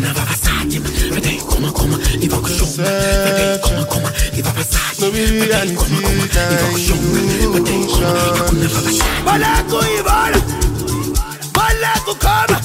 kuna vavasati vedai koma koma i va ku xonga vedai koma koma i vavasati vedai koma koma i va ku xonga vedai koma kuna vavasati Malaku Ivana Malaku kama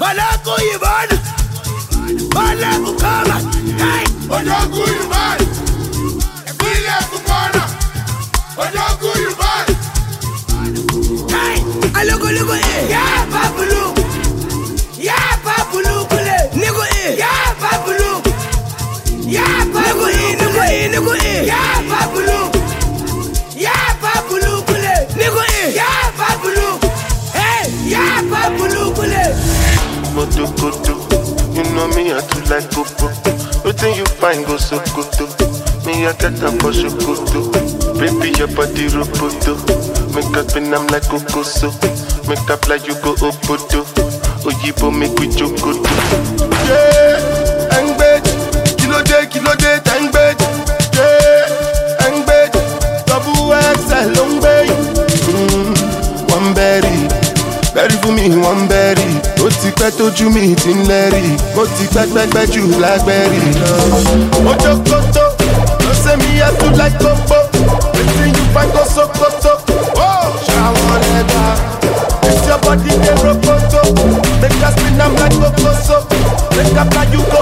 Malaku Ivana Malaku kama Hey Ojogu Yubai, ìpínlẹ̀ Kúkọ́nà. Ojogu Yubai, Hey Alogo logo eh Ya babulu know me, I too like popo. Wetin you find go Sokoto? Me, I get am for Sokoto. Baby, your body roboto. Make up and I'm like Kokoso. Make up like you go Obodo. Oyibo make we jokoto. Yeah, bẹ́rí ó ti pẹ́ tójú mi ti ń lẹ́rì. Mo ti pẹ́pẹ́pẹ́ jù lágbẹ́rì lọ. ojokoto ló ṣe mi ẹtú láìkókó etí yìí fáńkó sokoto ṣàwọn lẹ́dà it's your body dey rokoto make us spin am like kokoso make up like you go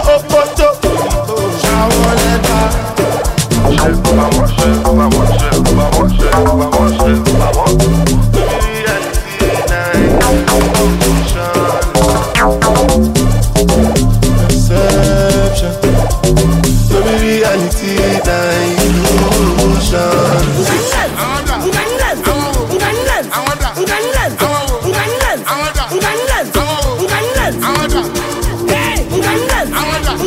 Yeah,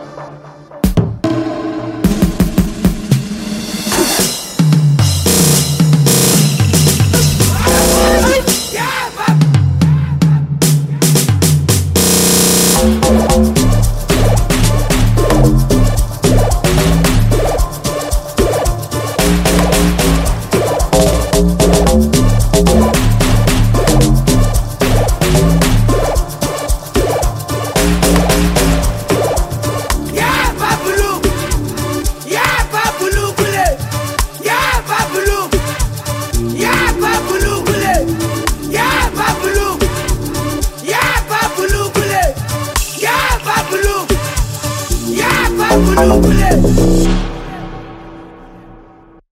我努力。